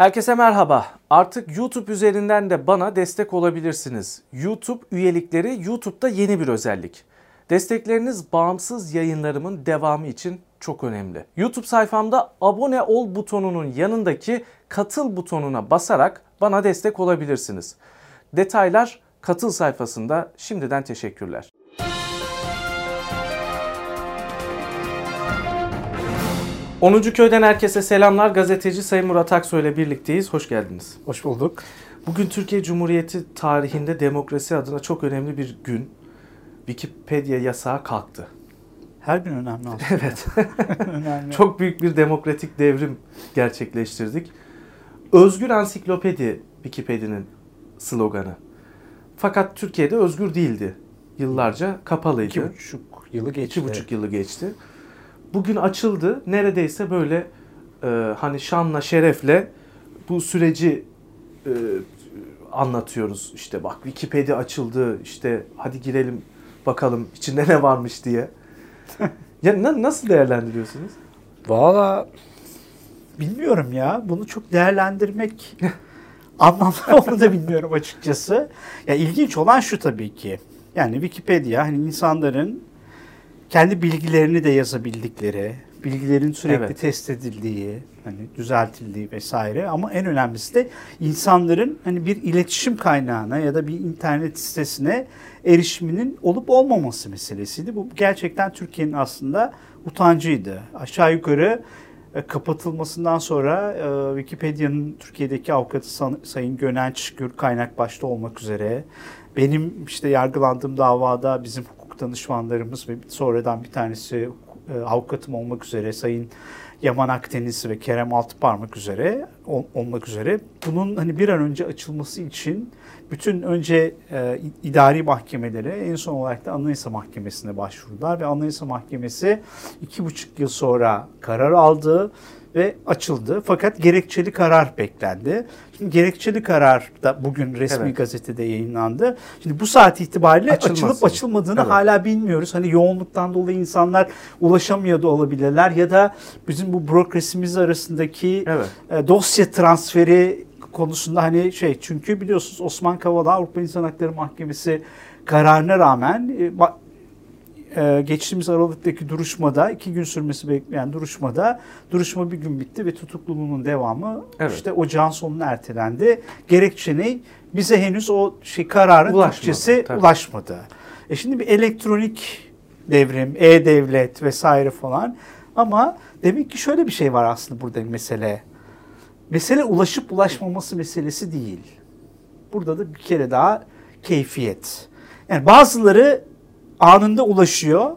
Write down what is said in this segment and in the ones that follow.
Herkese merhaba. Artık YouTube üzerinden de bana destek olabilirsiniz. YouTube üyelikleri YouTube'da yeni bir özellik. Destekleriniz bağımsız yayınlarımın devamı için çok önemli. YouTube sayfamda abone ol butonunun yanındaki katıl butonuna basarak bana destek olabilirsiniz. Detaylar katıl sayfasında şimdiden teşekkürler. 10. Köy'den herkese selamlar. Gazeteci Sayın Murat Aksoy ile birlikteyiz. Hoş geldiniz. Hoş bulduk. Bugün Türkiye Cumhuriyeti tarihinde demokrasi adına çok önemli bir gün. Wikipedia yasağı kalktı. Her gün önemli aslında. Evet. önemli. Çok büyük bir demokratik devrim gerçekleştirdik. Özgür ansiklopedi Wikipedia'nın sloganı. Fakat Türkiye'de özgür değildi. Yıllarca kapalıydı. İki buçuk yılı geçti. İki buçuk yılı geçti. Bugün açıldı. Neredeyse böyle e, hani şanla şerefle bu süreci e, anlatıyoruz. İşte bak Wikipedia açıldı. İşte hadi girelim bakalım içinde ne varmış diye. ya na, nasıl değerlendiriyorsunuz? Valla bilmiyorum ya. Bunu çok değerlendirmek anlamlı onu da bilmiyorum açıkçası. Ya ilginç olan şu tabii ki. Yani Wikipedia hani insanların kendi bilgilerini de yazabildikleri, bilgilerin sürekli evet. test edildiği, hani düzeltildiği vesaire ama en önemlisi de insanların hani bir iletişim kaynağına ya da bir internet sitesine erişiminin olup olmaması meselesiydi. Bu gerçekten Türkiye'nin aslında utancıydı. Aşağı yukarı e, kapatılmasından sonra e, Wikipedia'nın Türkiye'deki avukatı Sayın Gönenç Gür kaynak başta olmak üzere benim işte yargılandığım davada bizim danışmanlarımız ve sonradan bir tanesi e, avukatım olmak üzere Sayın Yaman Akdeniz ve Kerem Altıparmak üzere olmak üzere. Bunun hani bir an önce açılması için bütün önce e, idari mahkemelere en son olarak da Anayasa Mahkemesi'ne başvurdular ve Anayasa Mahkemesi iki buçuk yıl sonra karar aldı ve açıldı. Fakat gerekçeli karar beklendi. Şimdi gerekçeli karar da bugün resmi evet. gazetede yayınlandı. Şimdi bu saat itibariyle Açılmasın. açılıp açılmadığını evet. hala bilmiyoruz. Hani yoğunluktan dolayı insanlar ulaşamıyor da olabilirler ya da bizim bu bürokrasimiz arasındaki evet. E, dosya transferi konusunda hani şey çünkü biliyorsunuz Osman Kavala Avrupa İnsan Hakları Mahkemesi kararına rağmen e, geçtiğimiz Aralık'taki duruşmada iki gün sürmesi bekleyen duruşmada duruşma bir gün bitti ve tutukluluğunun devamı evet. işte ocağın sonuna ertelendi. Gerekçe ne? Bize henüz o şey kararın ulaşmadı, Türkçesi tabii. ulaşmadı. E şimdi bir elektronik devrim, e-devlet vesaire falan ama demek ki şöyle bir şey var aslında burada mesele. Mesele ulaşıp ulaşmaması meselesi değil. Burada da bir kere daha keyfiyet. Yani bazıları anında ulaşıyor.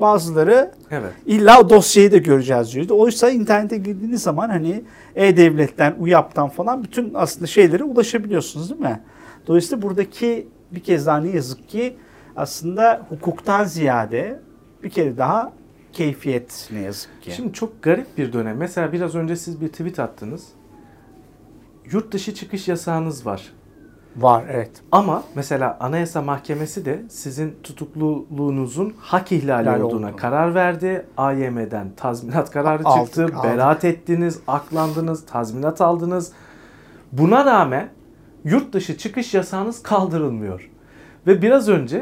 Bazıları evet. illa o dosyayı da göreceğiz diyor. Oysa internete girdiğiniz zaman hani e-devletten, UYAP'tan falan bütün aslında şeylere ulaşabiliyorsunuz değil mi? Dolayısıyla buradaki bir kez daha ne yazık ki aslında hukuktan ziyade bir kere daha keyfiyet ne yazık ki. Şimdi çok garip bir dönem. Mesela biraz önce siz bir tweet attınız. Yurt dışı çıkış yasağınız var. Var evet. Ama mesela Anayasa Mahkemesi de sizin tutukluluğunuzun hak ihlali İhlal olduğuna oldu. karar verdi. AYM'den tazminat kararı aldık, çıktı. Aldık. Beraat ettiniz, aklandınız, tazminat aldınız. Buna rağmen yurt dışı çıkış yasağınız kaldırılmıyor. Ve biraz önce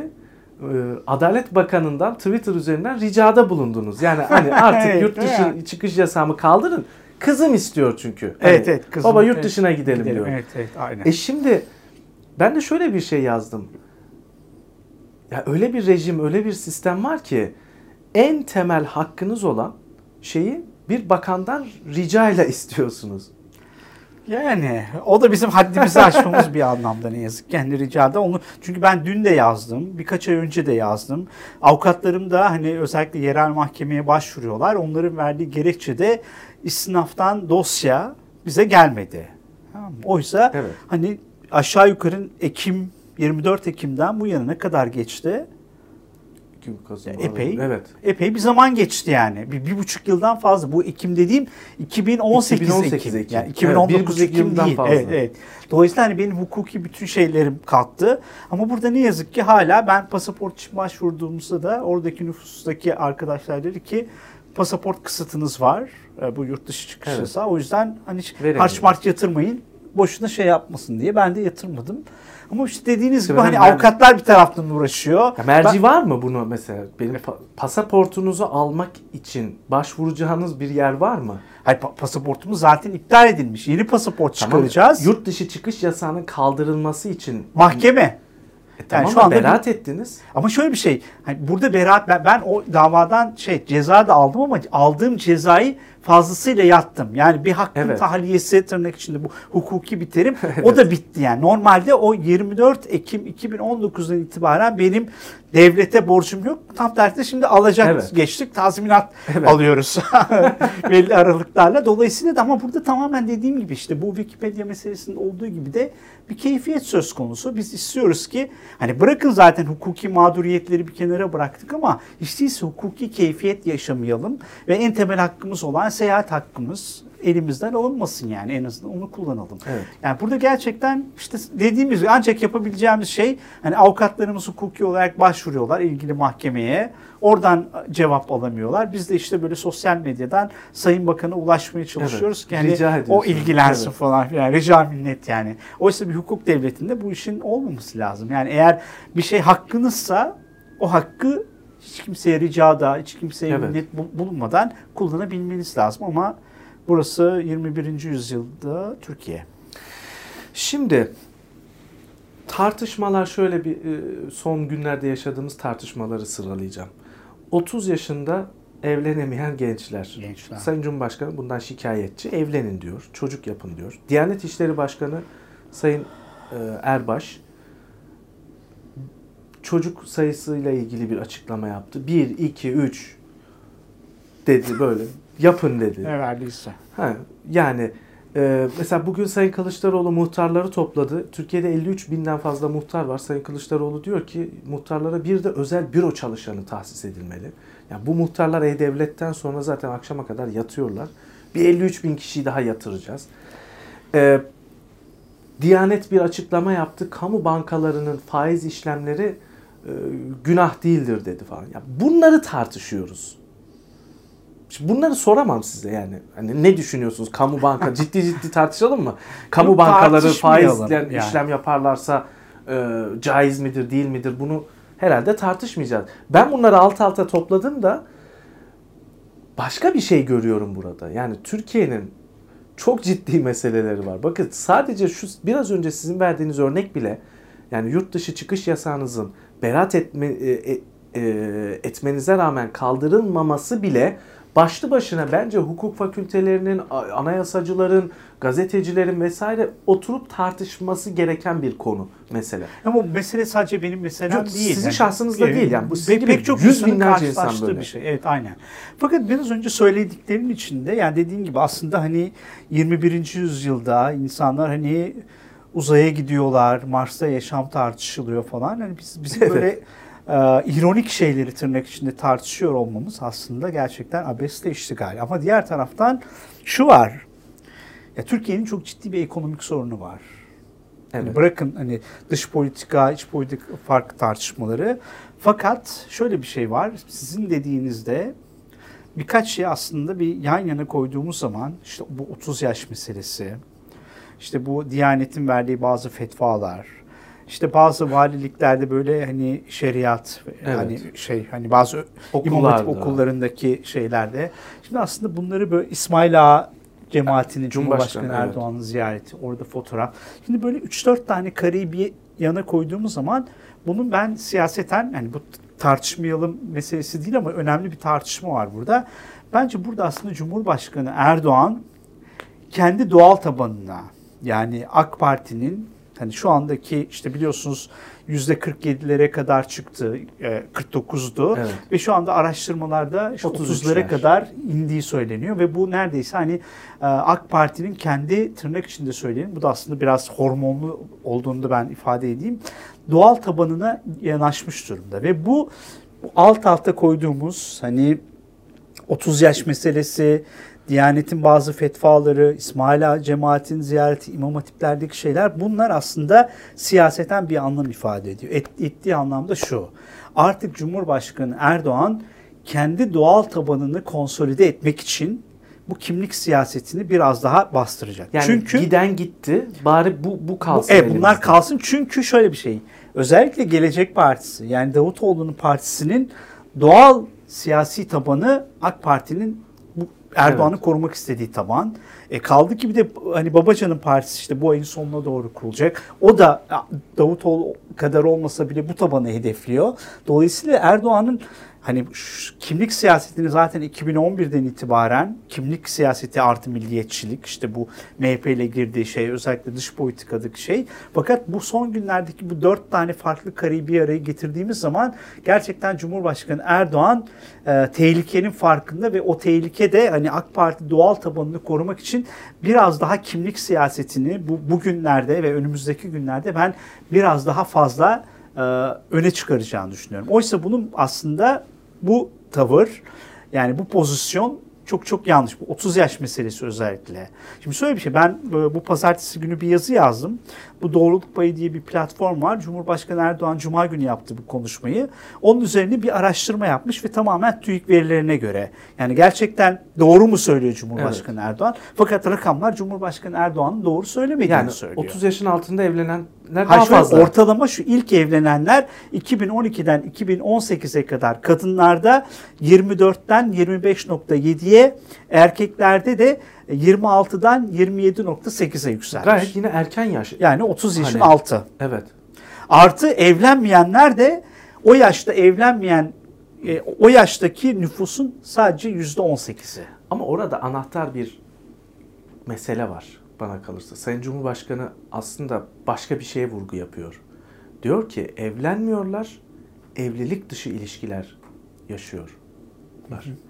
e, Adalet Bakanı'ndan Twitter üzerinden ricada bulundunuz. Yani hani artık yurt dışı çıkış yasağımı kaldırın. Kızım istiyor çünkü. Hani, evet evet. Kızım, baba yurt dışına gidelim, gidelim diyor. Evet evet aynen. E şimdi ben de şöyle bir şey yazdım. Ya öyle bir rejim, öyle bir sistem var ki en temel hakkınız olan şeyi bir bakandan rica ile istiyorsunuz. Yani o da bizim haddimizi aşmamız bir anlamda ne yazık ki. Yani ricada onu çünkü ben dün de yazdım, birkaç ay önce de yazdım. Avukatlarım da hani özellikle yerel mahkemeye başvuruyorlar. Onların verdiği gerekçe de istinaftan dosya bize gelmedi. Oysa evet. hani aşağı yukarı Ekim 24 Ekim'den bu yana ne kadar geçti? Ekim, Kasım, epey, evet. epey bir zaman geçti yani. Bir, bir buçuk yıldan fazla. Bu Ekim dediğim 2018, 2018 Ekim. Ekim. Yani 2019 evet, Ekim değil. Fazla. Evet, evet. Dolayısıyla hani benim hukuki bütün şeylerim kalktı. Ama burada ne yazık ki hala ben pasaport için başvurduğumuzda da oradaki nüfustaki arkadaşlar dedi ki pasaport kısıtınız var. e, bu yurt dışı çıkış evet. yasağı. O yüzden hani harç març yatırmayın boşuna şey yapmasın diye ben de yatırmadım. Ama işte dediğiniz gibi hani avukatlar bir taraftan uğraşıyor. Ya merci ben... var mı bunu mesela? Benim pa- pasaportunuzu almak için başvuracağınız bir yer var mı? Hayır pa- pasaportumuz zaten iptal edilmiş. Yeni pasaport tamam. çıkaracağız. Yurt dışı çıkış yasağının kaldırılması için mahkeme e tamam yani şu anda beraat bir, ettiniz. Ama şöyle bir şey. Hani burada beraat ben, ben o davadan şey ceza da aldım ama aldığım cezayı fazlasıyla yattım. Yani bir hakkın evet. tahliyesi tırnak içinde bu hukuki bir terim. evet. O da bitti yani. Normalde o 24 Ekim 2019'dan itibaren benim devlete borcum yok. Tam tersine şimdi alacak evet. geçtik. Tazminat evet. alıyoruz. Belli aralıklarla. Dolayısıyla da ama burada tamamen dediğim gibi işte bu Wikipedia meselesinde olduğu gibi de bir keyfiyet söz konusu. Biz istiyoruz ki hani bırakın zaten hukuki mağduriyetleri bir kenara bıraktık ama hiç değilse hukuki keyfiyet yaşamayalım ve en temel hakkımız olan seyahat hakkımız elimizden alınmasın yani en azından onu kullanalım. Evet. Yani burada gerçekten işte dediğimiz ancak yapabileceğimiz şey hani avukatlarımız hukuki olarak başvuruyorlar ilgili mahkemeye. Oradan cevap alamıyorlar. Biz de işte böyle sosyal medyadan Sayın Bakan'a ulaşmaya çalışıyoruz evet. ki hani o ilgilensin evet. falan yani rica minnet yani. Oysa bir hukuk devletinde bu işin olmaması lazım. Yani eğer bir şey hakkınızsa o hakkı hiç kimseye ricada, hiç kimseye evet. minnet bulunmadan kullanabilmeniz lazım ama burası 21. yüzyılda Türkiye. Şimdi tartışmalar şöyle bir e, son günlerde yaşadığımız tartışmaları sıralayacağım. 30 yaşında evlenemeyen gençler. gençler. Sayın Cumhurbaşkanı bundan şikayetçi. Evlenin diyor. Çocuk yapın diyor. Diyanet İşleri Başkanı Sayın e, Erbaş çocuk sayısıyla ilgili bir açıklama yaptı. 1, 2, 3 dedi böyle. Yapın dedi. Ne verdiyse. Ha, yani e, mesela bugün Sayın Kılıçdaroğlu muhtarları topladı. Türkiye'de 53 binden fazla muhtar var. Sayın Kılıçdaroğlu diyor ki muhtarlara bir de özel büro çalışanı tahsis edilmeli. Yani bu muhtarlar E-Devlet'ten sonra zaten akşama kadar yatıyorlar. Bir 53 bin kişiyi daha yatıracağız. E, Diyanet bir açıklama yaptı. Kamu bankalarının faiz işlemleri e, günah değildir dedi falan. Ya bunları tartışıyoruz. Şimdi bunları soramam size yani. Hani ne düşünüyorsunuz? Kamu banka ciddi ciddi tartışalım mı? Kamu bankaları faizle yani. işlem yaparlarsa e, caiz midir, değil midir? Bunu herhalde tartışmayacağız. Ben bunları alt alta topladım da başka bir şey görüyorum burada. Yani Türkiye'nin çok ciddi meseleleri var. Bakın sadece şu biraz önce sizin verdiğiniz örnek bile yani yurt dışı çıkış yasağınızın beraat etme, e, e, e, etmenize rağmen kaldırılmaması bile başlı başına bence hukuk fakültelerinin, anayasacıların, gazetecilerin vesaire oturup tartışması gereken bir konu mesela. Ama bu mesele sadece benim meselem Yok, değil. Sizin yani. şahsınızda evet, değil yani. Bu sizin pek çok yüz binlerce insan böyle. bir şey. Evet aynen. Fakat biraz önce söylediklerimin içinde yani dediğim gibi aslında hani 21. yüzyılda insanlar hani uzaya gidiyorlar, Mars'ta yaşam tartışılıyor falan. Yani biz bizim böyle e, ironik şeyleri tırnak içinde tartışıyor olmamız aslında gerçekten abesle iştigal. Ama diğer taraftan şu var. Ya Türkiye'nin çok ciddi bir ekonomik sorunu var. Evet. Yani bırakın hani dış politika, iç politika farklı tartışmaları. Fakat şöyle bir şey var. Sizin dediğinizde birkaç şey aslında bir yan yana koyduğumuz zaman işte bu 30 yaş meselesi, işte bu Diyanet'in verdiği bazı fetvalar, işte bazı valiliklerde böyle hani şeriat evet. hani şey hani bazı imam okullarındaki şeylerde. Şimdi aslında bunları böyle İsmail Ağa cemaatini Cumhurbaşkanı, Cumhurbaşkanı Erdoğan'ın evet. ziyareti, orada fotoğraf. Şimdi böyle 3-4 tane kareyi bir yana koyduğumuz zaman bunun ben siyaseten yani bu tartışmayalım meselesi değil ama önemli bir tartışma var burada. Bence burada aslında Cumhurbaşkanı Erdoğan kendi doğal tabanına yani AK Parti'nin hani şu andaki işte biliyorsunuz yüzde 47'lere kadar çıktı, 49'du e, evet. ve şu anda araştırmalarda işte 30'lara kadar indiği söyleniyor ve bu neredeyse hani e, AK Parti'nin kendi tırnak içinde söyleyelim. Bu da aslında biraz hormonlu olduğunu da ben ifade edeyim. Doğal tabanına yanaşmış durumda ve bu, bu alt alta koyduğumuz hani 30 yaş meselesi, Diyanet'in bazı fetvaları, İsmaila cemaatin ziyareti, imam hatiplerdeki şeyler bunlar aslında siyaseten bir anlam ifade ediyor. Et, ettiği anlamda şu. Artık Cumhurbaşkanı Erdoğan kendi doğal tabanını konsolide etmek için bu kimlik siyasetini biraz daha bastıracak. Yani çünkü giden gitti. Bari bu bu kalsın. Bu, evet bunlar kalsın çünkü şöyle bir şey. Özellikle Gelecek Partisi yani Davutoğlu'nun partisinin doğal siyasi tabanı AK Parti'nin Erdoğan'ı evet. korumak istediği taban. E kaldı ki bir de hani Babacan'ın partisi işte bu ayın sonuna doğru kurulacak. O da Davutoğlu kadar olmasa bile bu tabanı hedefliyor. Dolayısıyla Erdoğan'ın hani kimlik siyasetini zaten 2011'den itibaren kimlik siyaseti artı milliyetçilik işte bu MHP ile girdiği şey özellikle dış politikadaki şey. Fakat bu son günlerdeki bu dört tane farklı kareyi bir araya getirdiğimiz zaman gerçekten Cumhurbaşkanı Erdoğan e, tehlikenin farkında ve o tehlike de hani AK Parti doğal tabanını korumak için biraz daha kimlik siyasetini bu bugünlerde ve önümüzdeki günlerde ben biraz daha fazla e, öne çıkaracağını düşünüyorum. Oysa bunun aslında bu tavır yani bu pozisyon çok çok yanlış. Bu 30 yaş meselesi özellikle. Şimdi şöyle bir şey ben e, bu pazartesi günü bir yazı yazdım. Bu Doğruluk Payı diye bir platform var. Cumhurbaşkanı Erdoğan Cuma günü yaptı bu konuşmayı. Onun üzerine bir araştırma yapmış ve tamamen TÜİK verilerine göre. Yani gerçekten doğru mu söylüyor Cumhurbaşkanı evet. Erdoğan? Fakat rakamlar Cumhurbaşkanı Erdoğan'ın doğru söylemediğini yani söylüyor. 30 yaşın altında evlenenler daha fazla. Ortalama şu ilk evlenenler 2012'den 2018'e kadar kadınlarda 24'ten 25.7'ye erkeklerde de 26'dan 27.8'e yükselmiş. Gayet yine erken yaş. Yani 30 yaşın hani, altı. Evet. Artı evlenmeyenler de o yaşta evlenmeyen e, o yaştaki nüfusun sadece yüzde 18'i. Ama orada anahtar bir mesele var bana kalırsa. Sayın Cumhurbaşkanı aslında başka bir şeye vurgu yapıyor. Diyor ki evlenmiyorlar, evlilik dışı ilişkiler yaşıyorlar. Hı hı.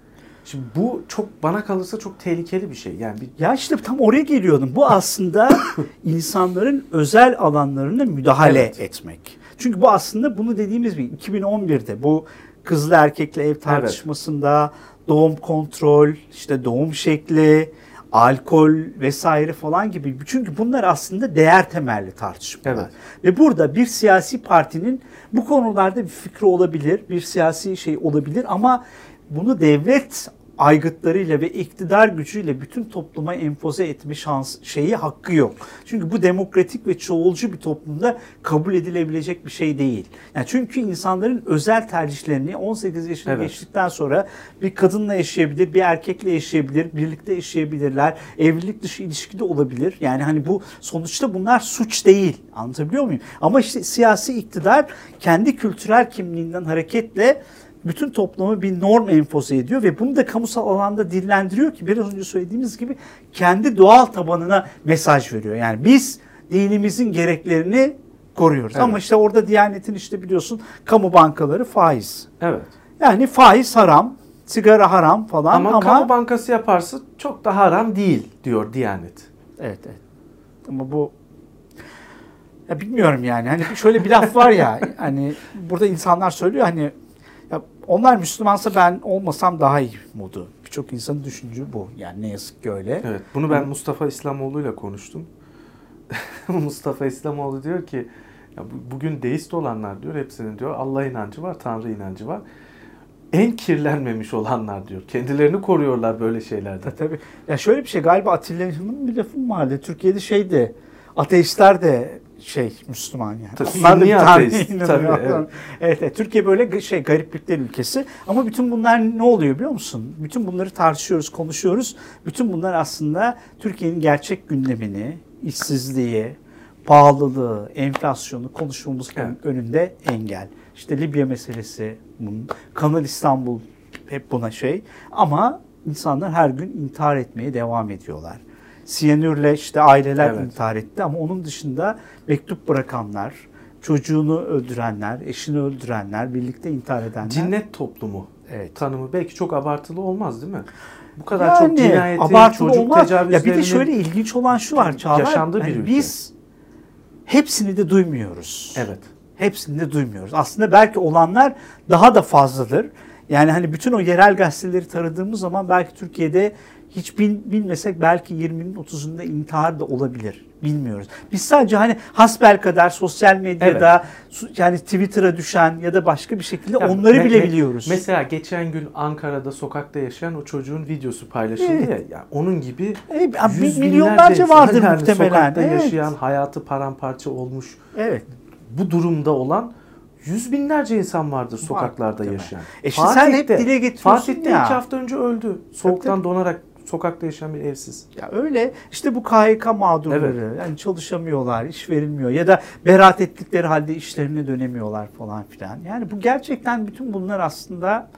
Şimdi bu çok bana kalırsa çok tehlikeli bir şey. Yani bir... Ya işte tam oraya geliyordum. Bu aslında insanların özel alanlarına müdahale evet. etmek. Çünkü bu aslında bunu dediğimiz bir 2011'de bu kızlı erkekli ev tartışmasında evet. doğum kontrol, işte doğum şekli, alkol vesaire falan gibi. Çünkü bunlar aslında değer temelli tartışmalar. Evet. Ve burada bir siyasi partinin bu konularda bir fikri olabilir, bir siyasi şey olabilir ama bunu devlet aygıtlarıyla ve iktidar gücüyle bütün topluma empoze etme şans şeyi hakkı yok. Çünkü bu demokratik ve çoğulcu bir toplumda kabul edilebilecek bir şey değil. Yani çünkü insanların özel tercihlerini 18 yaşına evet. geçtikten sonra bir kadınla yaşayabilir, bir erkekle yaşayabilir, birlikte yaşayabilirler. Evlilik dışı ilişki de olabilir. Yani hani bu sonuçta bunlar suç değil. Anlatabiliyor muyum? Ama işte siyasi iktidar kendi kültürel kimliğinden hareketle bütün toplumu bir norm empoze ediyor ve bunu da kamusal alanda dillendiriyor ki biraz önce söylediğimiz gibi kendi doğal tabanına mesaj veriyor. Yani biz dinimizin gereklerini koruyoruz. Evet. Ama işte orada Diyanet'in işte biliyorsun kamu bankaları faiz. Evet. Yani faiz haram, sigara haram falan ama, ama kamu bankası yaparsa çok da haram değil diyor Diyanet. Evet, evet. Ama bu ya bilmiyorum yani. Hani şöyle bir laf var ya hani burada insanlar söylüyor hani onlar Müslümansa ben olmasam daha iyi modu. Birçok insanın düşüncü bu. Yani ne yazık ki öyle. Evet. Bunu ben Mustafa İslamoğlu ile konuştum. Mustafa İslamoğlu diyor ki ya bugün deist olanlar diyor hepsinin diyor Allah inancı var, Tanrı inancı var. En kirlenmemiş olanlar diyor. Kendilerini koruyorlar böyle şeylerde. Tabii. Ya şöyle bir şey galiba Atilla'nın bir lafı vardı. Türkiye'de şeydi ateistler de şey Müslüman yani. Tabii, Onlar da bir ateist. Tabii, evet. evet, evet. Türkiye böyle şey gariplikler ülkesi. Ama bütün bunlar ne oluyor biliyor musun? Bütün bunları tartışıyoruz, konuşuyoruz. Bütün bunlar aslında Türkiye'nin gerçek gündemini, işsizliği, pahalılığı, enflasyonu konuşmamız evet. önünde engel. İşte Libya meselesi, bunun, Kanal İstanbul hep buna şey. Ama insanlar her gün intihar etmeye devam ediyorlar siyanürle işte aileler evet. intihar etti ama onun dışında mektup bırakanlar, çocuğunu öldürenler, eşini öldürenler, birlikte intihar edenler. Cinnet toplumu evet. tanımı belki çok abartılı olmaz değil mi? Bu kadar yani, çok cinayeti, abartılı çocuk olmaz. Ya bir de şöyle ilginç olan şu var Çağlar. Yaşandığı bir yani ülke. Biz hepsini de duymuyoruz. Evet. Hepsini de duymuyoruz. Aslında belki olanlar daha da fazladır. Yani hani bütün o yerel gazeteleri taradığımız zaman belki Türkiye'de hiç bil, bilmesek belki 20'nin 30'unda intihar da olabilir. Bilmiyoruz. Biz sadece hani hasbel kadar sosyal medyada evet. yani Twitter'a düşen ya da başka bir şekilde yani onları me- bile biliyoruz. Mesela geçen gün Ankara'da sokakta yaşayan o çocuğun videosu paylaşıldı evet. ya. Yani onun gibi evet, yüz milyonlarca vardır yani muhtemelen. Sokakta evet. yaşayan, hayatı paramparça olmuş. Evet. Bu durumda olan yüz binlerce insan vardır sokaklarda Var, yaşayan. E işte sen hep dile getiriyorsun Fatih'te ya. iki hafta önce öldü. Soğuktan donarak sokakta yaşayan bir evsiz. Ya öyle işte bu KHK mağdurları evet. yani çalışamıyorlar, iş verilmiyor ya da beraat ettikleri halde işlerine dönemiyorlar falan filan. Yani bu gerçekten bütün bunlar aslında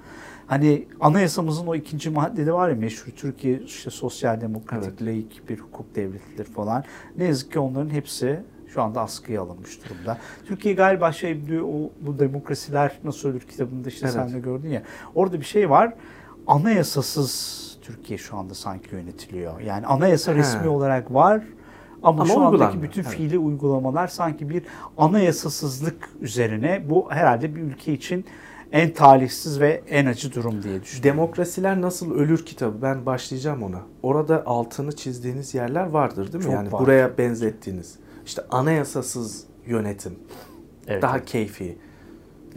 hani anayasamızın o ikinci maddede var ya meşhur Türkiye işte sosyal demokratik, evet. laik bir hukuk devletidir falan. Ne yazık ki onların hepsi şu anda askıya alınmış durumda. Türkiye galiba şey diyor o bu demokrasiler nasıl ölür kitabında işte evet. sen de gördün ya. Orada bir şey var. Anayasasız Türkiye şu anda sanki yönetiliyor. Yani anayasa He. resmi olarak var ama, ama şu andaki bütün evet. fiili uygulamalar sanki bir anayasasızlık üzerine. Bu herhalde bir ülke için en talihsiz ve en acı durum diye düşünüyorum. Demokrasiler Nasıl Ölür kitabı. Ben başlayacağım ona. Orada altını çizdiğiniz yerler vardır değil mi? Çok yani var. buraya benzettiğiniz. İşte anayasasız yönetim. Evet. Daha keyfi.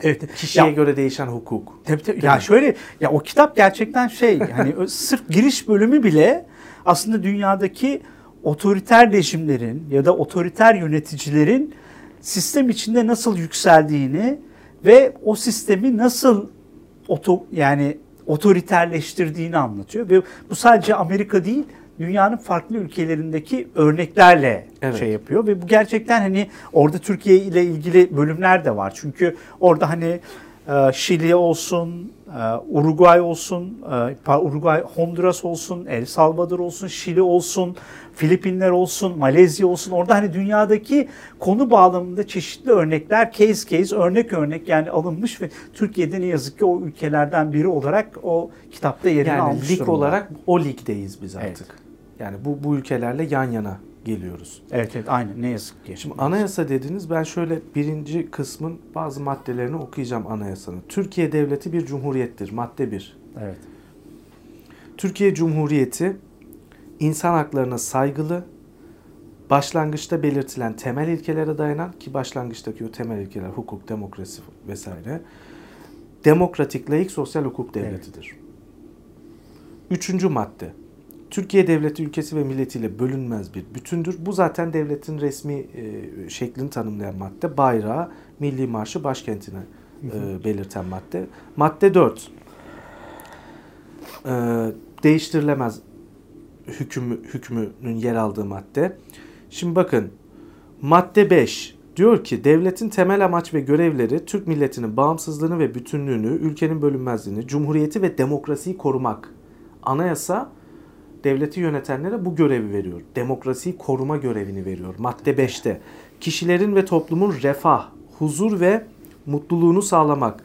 Evet. Kişiye ya, göre değişen hukuk. Tabii, tabii. Ya mi? şöyle ya o kitap gerçekten şey hani sırf giriş bölümü bile aslında dünyadaki otoriter rejimlerin ya da otoriter yöneticilerin sistem içinde nasıl yükseldiğini ve o sistemi nasıl oto yani otoriterleştirdiğini anlatıyor ve bu sadece Amerika değil dünyanın farklı ülkelerindeki örneklerle evet. şey yapıyor ve bu gerçekten hani orada Türkiye ile ilgili bölümler de var. Çünkü orada hani e, Şili olsun, e, Uruguay olsun, e, Uruguay, Honduras olsun, El Salvador olsun, Şili olsun, Filipinler olsun, Malezya olsun. Orada hani dünyadaki konu bağlamında çeşitli örnekler, case case, örnek örnek yani alınmış ve Türkiye'de ne yazık ki o ülkelerden biri olarak o kitapta yerini yani almış lig durumda. olarak o ligdeyiz biz artık. Evet. Yani bu bu ülkelerle yan yana geliyoruz. Evet evet aynı ne yazık ki. Şimdi anayasa dediniz ben şöyle birinci kısmın bazı maddelerini okuyacağım anayasanın. Türkiye Devleti bir cumhuriyettir madde bir. Evet. Türkiye Cumhuriyeti insan haklarına saygılı, başlangıçta belirtilen temel ilkelere dayanan ki başlangıçtaki o temel ilkeler hukuk, demokrasi vesaire demokratik, layık, sosyal hukuk devletidir. Evet. Üçüncü madde Türkiye devleti ülkesi ve milletiyle bölünmez bir bütündür. Bu zaten devletin resmi e, şeklini tanımlayan madde. Bayrağı, milli marşı başkentine e, belirten madde. Madde 4. E, değiştirilemez hükmü, hükmünün yer aldığı madde. Şimdi bakın madde 5 diyor ki devletin temel amaç ve görevleri Türk milletinin bağımsızlığını ve bütünlüğünü, ülkenin bölünmezliğini, cumhuriyeti ve demokrasiyi korumak. Anayasa devleti yönetenlere bu görevi veriyor. Demokrasiyi koruma görevini veriyor. Madde 5'te kişilerin ve toplumun refah, huzur ve mutluluğunu sağlamak,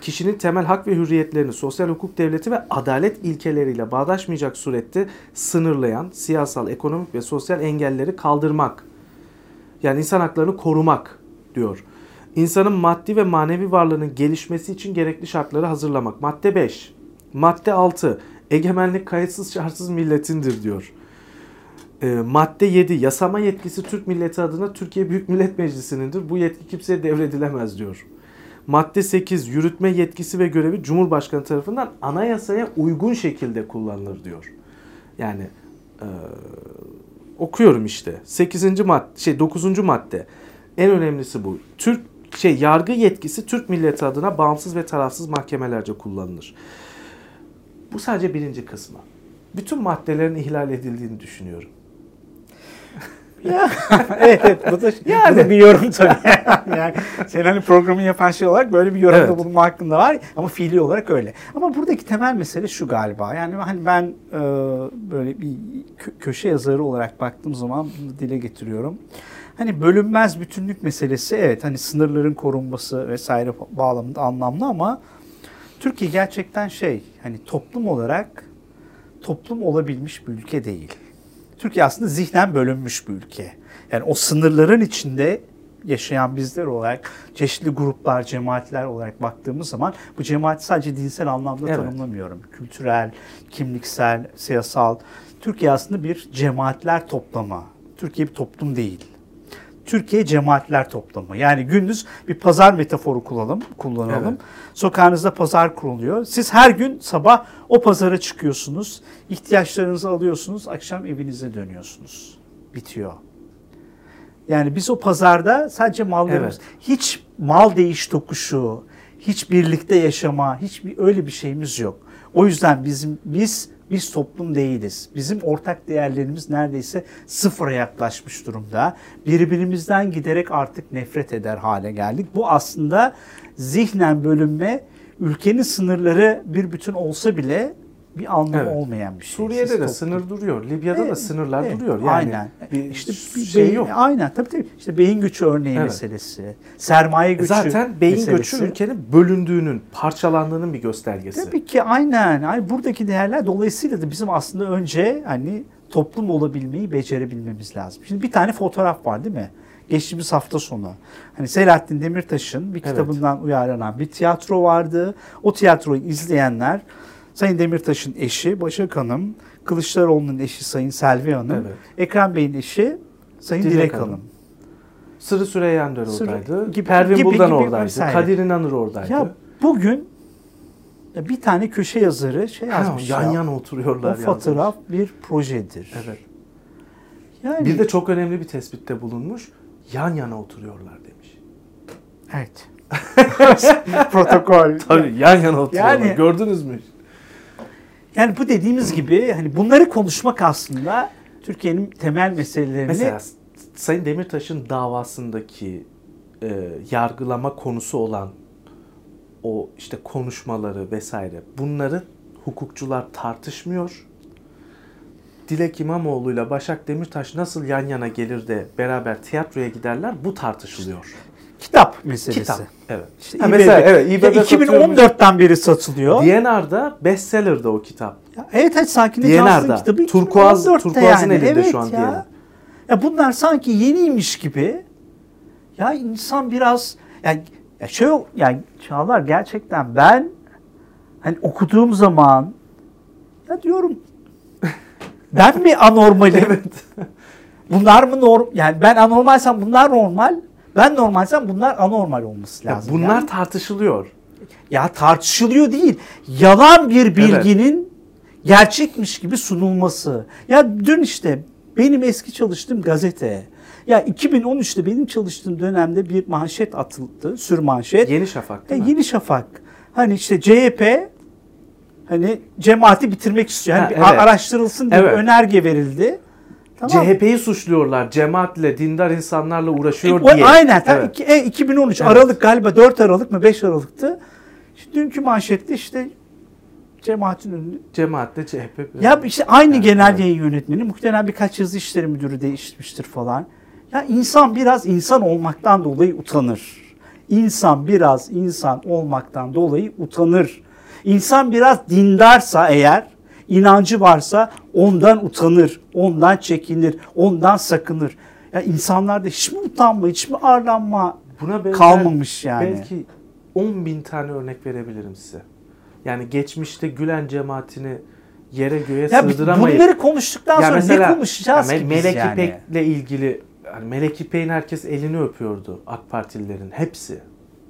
kişinin temel hak ve hürriyetlerini sosyal hukuk devleti ve adalet ilkeleriyle bağdaşmayacak surette sınırlayan siyasal, ekonomik ve sosyal engelleri kaldırmak. Yani insan haklarını korumak diyor. İnsanın maddi ve manevi varlığının gelişmesi için gerekli şartları hazırlamak. Madde 5. Madde 6. Egemenlik kayıtsız şartsız milletindir diyor. E, madde 7. Yasama yetkisi Türk milleti adına Türkiye Büyük Millet Meclisi'nindir. Bu yetki kimseye devredilemez diyor. Madde 8. Yürütme yetkisi ve görevi Cumhurbaşkanı tarafından anayasaya uygun şekilde kullanılır diyor. Yani e, okuyorum işte. 8. madde şey 9. madde. En önemlisi bu. Türk şey yargı yetkisi Türk milleti adına bağımsız ve tarafsız mahkemelerce kullanılır. Bu sadece birinci kısmı. Bütün maddelerin ihlal edildiğini düşünüyorum. ya, evet evet bu da, yani. bu da bir yorum tabii. yani sen hani programı yapan şey olarak böyle bir yorumda evet. bulunma hakkında var ama fiili olarak öyle. Ama buradaki temel mesele şu galiba. Yani hani ben e, böyle bir köşe yazarı olarak baktığım zaman bunu dile getiriyorum. Hani bölünmez bütünlük meselesi evet hani sınırların korunması vesaire bağlamında anlamlı ama Türkiye gerçekten şey hani toplum olarak toplum olabilmiş bir ülke değil. Türkiye aslında zihnen bölünmüş bir ülke. Yani o sınırların içinde yaşayan bizler olarak çeşitli gruplar, cemaatler olarak baktığımız zaman bu cemaati sadece dinsel anlamda evet. tanımlamıyorum. Kültürel, kimliksel, siyasal. Türkiye aslında bir cemaatler toplamı. Türkiye bir toplum değil. Türkiye cemaatler toplamı. Yani gündüz bir pazar metaforu kullanalım. kullanalım. Evet. Sokağınızda pazar kuruluyor. Siz her gün sabah o pazara çıkıyorsunuz. ihtiyaçlarınızı alıyorsunuz. Akşam evinize dönüyorsunuz. Bitiyor. Yani biz o pazarda sadece mallarımız, evet. hiç mal değiş tokuşu, hiç birlikte yaşama, hiç bir öyle bir şeyimiz yok. O yüzden bizim biz biz toplum değiliz. Bizim ortak değerlerimiz neredeyse sıfıra yaklaşmış durumda. Birbirimizden giderek artık nefret eder hale geldik. Bu aslında zihnen bölünme, ülkenin sınırları bir bütün olsa bile bir anlamı evet. olmayan bir şey. Suriye'de Siz de toplum. sınır duruyor. Libya'da evet, da sınırlar evet, duruyor. Yani aynen. Bir işte bir şey beyin, yok. Aynen tabii tabii. İşte beyin göçü örneği evet. meselesi. Sermaye göçü Zaten beyin meselesi. göçü ülkenin bölündüğünün, parçalandığının bir göstergesi. Tabii ki aynen. Yani buradaki değerler dolayısıyla da bizim aslında önce hani toplum olabilmeyi becerebilmemiz lazım. Şimdi bir tane fotoğraf var değil mi? Geçtiğimiz hafta sonu. Hani Selahattin Demirtaş'ın bir kitabından evet. uyarlanan bir tiyatro vardı. O tiyatroyu izleyenler Sayın Demirtaş'ın eşi Başak Hanım, Kılıçdaroğlu'nun eşi Sayın Selvi Hanım, evet. Ekrem Bey'in eşi Sayın Dilek, Dilek Hanım. Hanım. Sırrı Süreyya Önder oradaydı. Gibi, Pervin gibi, Buldan gibi, oradaydı. Vesaire. Kadir İnanır oradaydı. Ya bugün bir tane köşe yazarı şey yazmış. Ha, yan ya, yana oturuyorlar. O fotoğraf yazmış. bir projedir. Evet. Yani, bir de çok önemli bir tespitte bulunmuş. Yan yana oturuyorlar demiş. Evet. Protokol. Tabii yan yana oturuyorlar. Yani, Gördünüz mü? Yani bu dediğimiz gibi hani bunları konuşmak aslında Türkiye'nin temel meselelerini... Mesela Sayın Demirtaş'ın davasındaki e, yargılama konusu olan o işte konuşmaları vesaire bunları hukukçular tartışmıyor. Dilek İmamoğlu ile Başak Demirtaş nasıl yan yana gelir de beraber tiyatroya giderler bu tartışılıyor. Kitap meselesi. Kitap. Evet. İşte ha, mesela evet İBB 2014'ten beri satılıyor. DNR'da bestseller'da o kitap. Ya, evet evet Sakin'in DNR'da. kitabı. Turkuaz, Turkuaz'ın yani. elinde evet şu an ya. Ya bunlar sanki yeniymiş gibi. Ya insan biraz yani ya şey yani Çağlar gerçekten ben hani okuduğum zaman ya diyorum ben mi anormalim? evet. Bunlar mı norm yani ben anormalsem bunlar normal. Ben normalsem bunlar anormal olması lazım. Ya bunlar yani. tartışılıyor. Ya tartışılıyor değil. Yalan bir bilginin evet. gerçekmiş gibi sunulması. Ya dün işte benim eski çalıştığım gazete. Ya 2013'te benim çalıştığım dönemde bir manşet atıldı. Sür manşet. Yeni Şafak değil ya, mi? Yeni Şafak. Hani işte CHP hani cemaati bitirmek istiyor. Yani ha, evet. araştırılsın diye evet. önerge verildi. Tamam. CHP'yi suçluyorlar. Cemaatle, dindar insanlarla uğraşıyor e, diye. Aynen. Evet. E, 2013 evet. Aralık galiba 4 Aralık mı 5 Aralık'tı. İşte dünkü manşette işte cemaatin önünde. Cemaatle CHP. Ya işte aynı evet, genel evet. yayın yönetmeni muhtemelen birkaç yazı işleri müdürü değişmiştir falan. Ya insan biraz insan olmaktan dolayı utanır. İnsan biraz insan olmaktan dolayı utanır. İnsan biraz dindarsa eğer inancı varsa ondan utanır, ondan çekinir, ondan sakınır. Ya insanlarda hiç mi utanma, hiç mi arlanma Buna kalmamış yani. Belki 10 bin tane örnek verebilirim size. Yani geçmişte Gülen cemaatini yere göğe ya sığdıramayıp... Bunları konuştuktan sonra mesela, ne konuşacağız ya, ki Melek biz yani? İpek'le ilgili yani Melek İpek'in herkes elini öpüyordu AK Partililerin hepsi.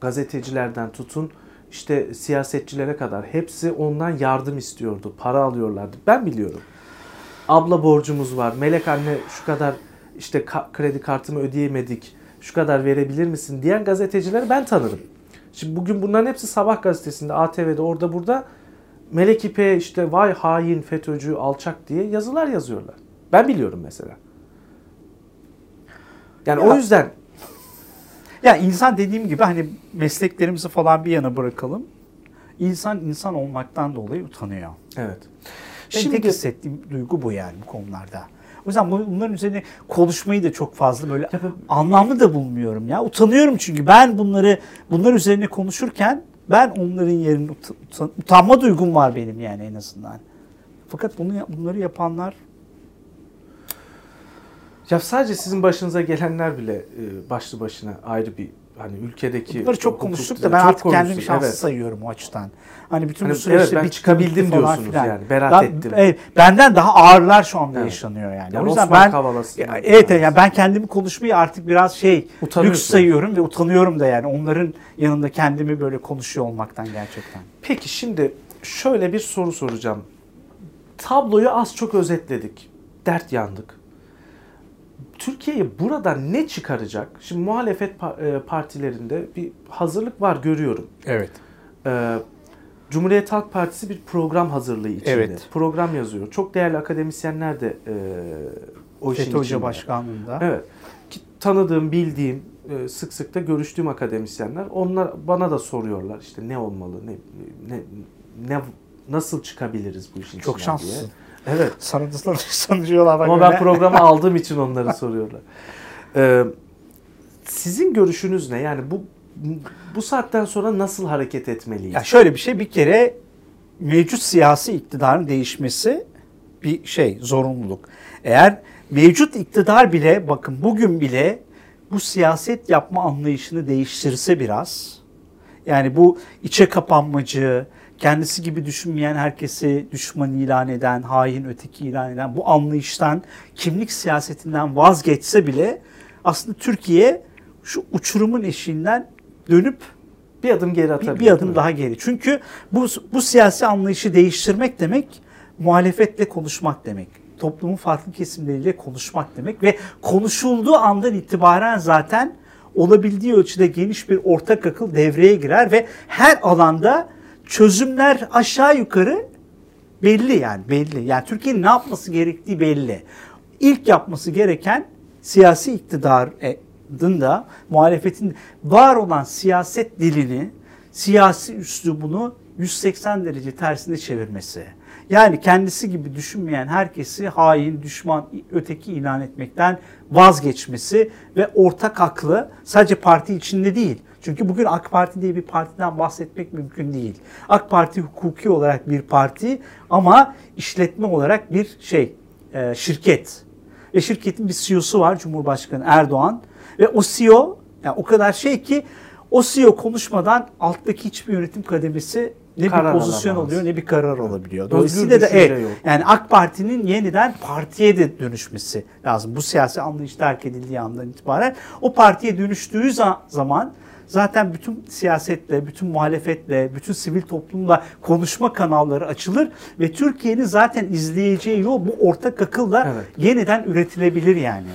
Gazetecilerden tutun işte siyasetçilere kadar hepsi ondan yardım istiyordu. Para alıyorlardı. Ben biliyorum. Abla borcumuz var. Melek anne şu kadar işte ka- kredi kartımı ödeyemedik. Şu kadar verebilir misin diyen gazetecileri ben tanırım. Şimdi bugün bunların hepsi Sabah gazetesinde, ATV'de, orada burada Melek İpe işte vay hain, FETÖ'cü, alçak diye yazılar yazıyorlar. Ben biliyorum mesela. Yani ya, o yüzden ya insan dediğim gibi hani mesleklerimizi falan bir yana bırakalım. İnsan insan olmaktan dolayı utanıyor. Evet. Benim Şimdi tek hissettiğim duygu bu yani bu konularda. O yüzden bunların üzerine konuşmayı da çok fazla böyle Tabii. anlamlı da bulmuyorum ya. Utanıyorum çünkü ben bunları bunlar üzerine konuşurken ben onların yerine utan, utanma duygum var benim yani en azından. Fakat bunu bunları yapanlar Ya sadece sizin başınıza gelenler bile e, başlı başına ayrı bir hani ülkedeki Bunları çok konuştuk da ben artık konuştuk. kendimi şanslı evet. sayıyorum o açıdan. Hani bütün hani, bu süreçte evet, ben çıkabildim diyorsunuz filan. yani. Berat daha, ettim. Evet, benden daha ağırlar şu anda evet. yaşanıyor yani. yani o yüzden ben ya, evet yani ben kendimi konuşmayı artık biraz şey lüks sayıyorum ve utanıyorum da yani onların yanında kendimi böyle konuşuyor olmaktan gerçekten. Peki şimdi şöyle bir soru soracağım. Tabloyu az çok özetledik. Dert yandık. Türkiye'yi burada ne çıkaracak? Şimdi muhalefet e, partilerinde bir hazırlık var görüyorum. Evet. Ee, Cumhuriyet Halk Partisi bir program hazırlığı içinde. Evet. Program yazıyor. Çok değerli akademisyenler de e, o işin FETÖ Hoca Başkanlığı'nda. Evet. Ki tanıdığım, bildiğim, e, sık sık da görüştüğüm akademisyenler onlar bana da soruyorlar işte ne olmalı, ne ne ne nasıl çıkabiliriz bu işin Çok şanslısın. diye. Evet. Sana da sanıyorlar. Ama ben programı aldığım için onları soruyorlar. Ee, sizin görüşünüz ne? Yani bu bu saatten sonra nasıl hareket etmeliyiz? Ya şöyle bir şey bir kere mevcut siyasi iktidarın değişmesi bir şey zorunluluk. Eğer mevcut iktidar bile bakın bugün bile bu siyaset yapma anlayışını değiştirse biraz yani bu içe kapanmacı, kendisi gibi düşünmeyen herkesi düşman ilan eden, hain öteki ilan eden bu anlayıştan, kimlik siyasetinden vazgeçse bile aslında Türkiye şu uçurumun eşiğinden dönüp bir adım geri atabilir. Bir, bir adım daha geri. Çünkü bu bu siyasi anlayışı değiştirmek demek muhalefetle konuşmak demek. Toplumun farklı kesimleriyle konuşmak demek ve konuşulduğu andan itibaren zaten olabildiği ölçüde geniş bir ortak akıl devreye girer ve her alanda çözümler aşağı yukarı belli yani belli. Yani Türkiye'nin ne yapması gerektiği belli. İlk yapması gereken siyasi iktidarın da muhalefetin var olan siyaset dilini, siyasi üslubunu 180 derece tersine çevirmesi. Yani kendisi gibi düşünmeyen herkesi hain, düşman, öteki ilan etmekten vazgeçmesi ve ortak aklı sadece parti içinde değil, çünkü bugün AK Parti diye bir partiden bahsetmek mümkün değil. AK Parti hukuki olarak bir parti ama işletme olarak bir şey, e, şirket. Ve şirketin bir CEO'su var Cumhurbaşkanı Erdoğan. Ve o CEO yani o kadar şey ki o CEO konuşmadan alttaki hiçbir yönetim kademesi ne karar bir pozisyon alamaz. oluyor ne bir karar alabiliyor. Dolayısıyla da evet, yok. yani AK Parti'nin yeniden partiye de dönüşmesi lazım. Bu siyasi anlayış terk edildiği andan itibaren o partiye dönüştüğü zaman zaten bütün siyasetle, bütün muhalefetle, bütün sivil toplumla konuşma kanalları açılır ve Türkiye'nin zaten izleyeceği yol bu ortak akılla evet. yeniden üretilebilir yani.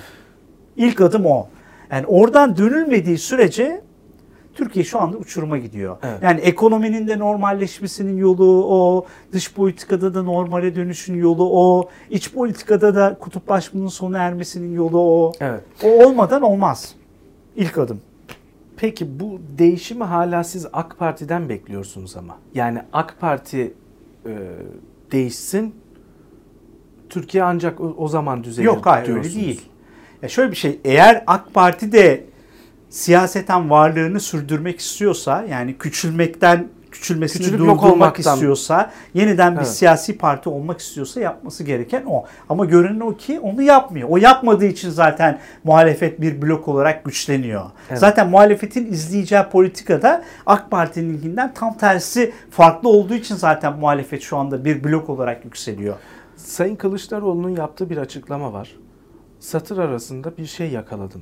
İlk adım o. Yani oradan dönülmediği sürece Türkiye şu anda uçuruma gidiyor. Evet. Yani ekonominin de normalleşmesinin yolu o, dış politikada da normale dönüşün yolu o, iç politikada da kutuplaşmanın sona ermesinin yolu o. Evet. O olmadan olmaz. İlk adım. Peki bu değişimi hala siz AK Parti'den bekliyorsunuz ama. Yani AK Parti e, değişsin, Türkiye ancak o, o zaman düzelir Yok hayır diyorsunuz. öyle değil. Ya şöyle bir şey, eğer AK Parti de siyaseten varlığını sürdürmek istiyorsa, yani küçülmekten küçülmesini Küçülüp durdurmak istiyorsa, yeniden bir evet. siyasi parti olmak istiyorsa yapması gereken o. Ama görünen o ki onu yapmıyor. O yapmadığı için zaten muhalefet bir blok olarak güçleniyor. Evet. Zaten muhalefetin izleyeceği politikada AK Parti'ninkinden tam tersi farklı olduğu için zaten muhalefet şu anda bir blok olarak yükseliyor. Sayın Kılıçdaroğlu'nun yaptığı bir açıklama var. Satır arasında bir şey yakaladım.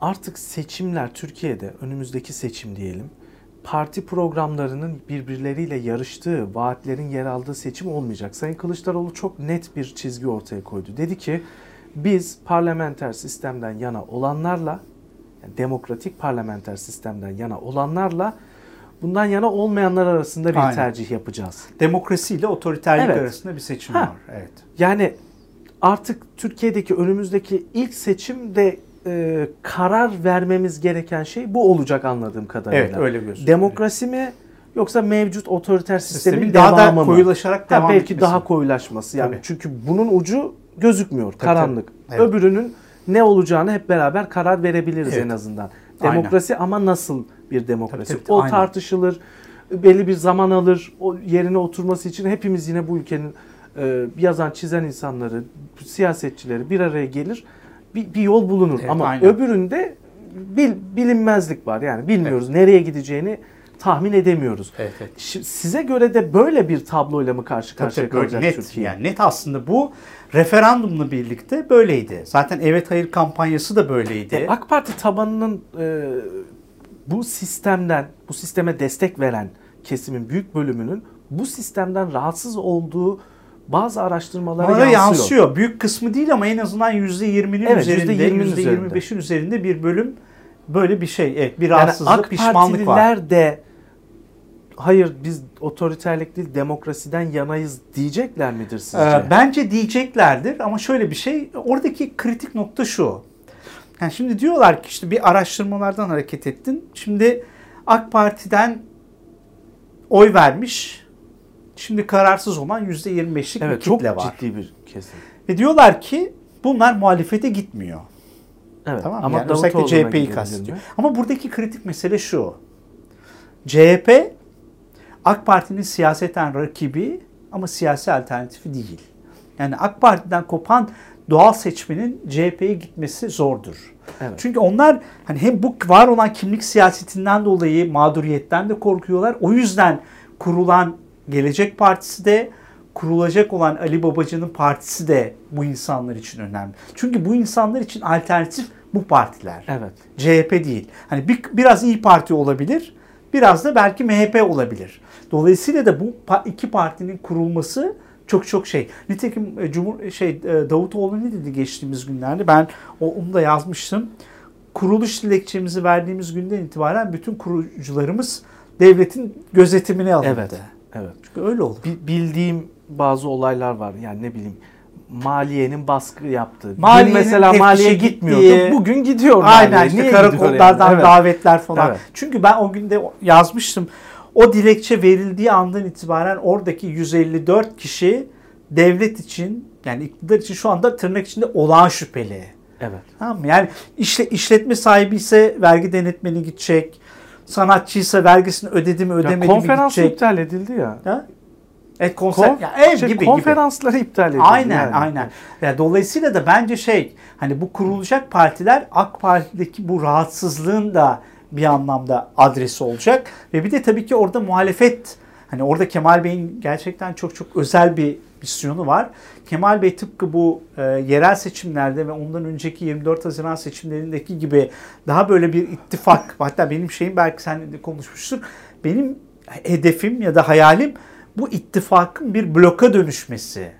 Artık seçimler Türkiye'de önümüzdeki seçim diyelim parti programlarının birbirleriyle yarıştığı, vaatlerin yer aldığı seçim olmayacak. Sayın Kılıçdaroğlu çok net bir çizgi ortaya koydu. Dedi ki biz parlamenter sistemden yana olanlarla, yani demokratik parlamenter sistemden yana olanlarla bundan yana olmayanlar arasında bir Aynen. tercih yapacağız. Demokrasi ile otoriterlik evet. arasında bir seçim ha. var. Evet. Yani artık Türkiye'deki önümüzdeki ilk seçim de e, karar vermemiz gereken şey bu olacak anladığım kadarıyla. Evet öyle gözüküyor. Demokrasi mi yoksa mevcut otoriter sistemin, sistemin daha devamı da koyulaşarak devam belki etmesi. daha koyulaşması. Yani Tabii. çünkü bunun ucu gözükmüyor, tabii, karanlık. Tabii. Evet. Öbürünün ne olacağını hep beraber karar verebiliriz evet. en azından. Demokrasi aynen. ama nasıl bir demokrasi? Tabii, tabii, o aynen. tartışılır, belli bir zaman alır. O yerine oturması için hepimiz yine bu ülkenin e, yazan, çizen insanları, siyasetçileri bir araya gelir bir, bir yol bulunur. Evet, Ama aynen. öbüründe bil, bilinmezlik var. Yani bilmiyoruz nereye gideceğini tahmin edemiyoruz. Evet, evet. Size göre de böyle bir tabloyla mı karşı karşıya tabii kalacak net Türkiye? yani net aslında bu referandumla birlikte böyleydi. Zaten evet hayır kampanyası da böyleydi. E, AK Parti tabanının e, bu sistemden, bu sisteme destek veren kesimin büyük bölümünün bu sistemden rahatsız olduğu bazı araştırmalara yansıyor. yansıyor. Büyük kısmı değil ama en azından %20'nin Evet, üzerinde, %20'nin %25'in üzerinde bir bölüm böyle bir şey. Evet, bir Yani rahatsızlık, AK pişmanlık var. De hayır biz otoriterlik değil demokrasiden yanayız diyecekler midir sizce? Ee, bence diyeceklerdir ama şöyle bir şey, oradaki kritik nokta şu. Yani şimdi diyorlar ki işte bir araştırmalardan hareket ettin. Şimdi AK Parti'den oy vermiş. Şimdi kararsız olan %25'lik bir evet çok kitle var. ciddi bir kesim. Ve diyorlar ki bunlar muhalefete gitmiyor. Evet. Tamam? Ama yani özellikle CHP'yi kastediyor. diyor. Ama buradaki kritik mesele şu. CHP AK Parti'nin siyaseten rakibi ama siyasi alternatifi değil. Yani AK Parti'den kopan doğal seçmenin CHP'ye gitmesi zordur. Evet. Çünkü onlar hani hem bu var olan kimlik siyasetinden dolayı mağduriyetten de korkuyorlar. O yüzden kurulan Gelecek Partisi de kurulacak olan Ali Babacan'ın partisi de bu insanlar için önemli. Çünkü bu insanlar için alternatif bu partiler. Evet. CHP değil. Hani bir, biraz İyi Parti olabilir, biraz da belki MHP olabilir. Dolayısıyla da bu iki partinin kurulması çok çok şey. Nitekim e, Cumhur şey e, Davutoğlu ne dedi geçtiğimiz günlerde? Ben onu da yazmıştım. Kuruluş dilekçemizi verdiğimiz günden itibaren bütün kurucularımız devletin gözetimine alındı. Evet. Evet. Çünkü öyle oldu. Bi- bildiğim bazı olaylar var. Yani ne bileyim maliyenin baskı yaptığı. Dün Maliyenin mesela maliye gittiği- gitmiyordu. Bugün gidiyor Aynen maliye. işte Niye karakollardan yani? davetler falan. Evet. Çünkü ben o günde yazmıştım. O dilekçe verildiği andan itibaren oradaki 154 kişi devlet için yani iktidar için şu anda tırnak içinde olağan şüpheli. Evet. Tamam mı? Yani işle, işletme sahibi ise vergi denetmeni gidecek. Sanatçıysa vergisini ödedi mi Ya ödemedi mi konferans gidecek. iptal edildi ya. Ha? Evet konser Konf- ya, ev şey, gibi gibi. konferansları iptal edildi. Aynen yani. aynen. Yani dolayısıyla da bence şey hani bu kurulacak partiler AK Parti'deki bu rahatsızlığın da bir anlamda adresi olacak. Ve bir de tabii ki orada muhalefet hani orada Kemal Bey'in gerçekten çok çok özel bir misyonu var. Kemal Bey tıpkı bu e, yerel seçimlerde ve ondan önceki 24 Haziran seçimlerindeki gibi daha böyle bir ittifak hatta benim şeyim belki seninle de konuşmuştuk. Benim hedefim ya da hayalim bu ittifakın bir bloka dönüşmesi,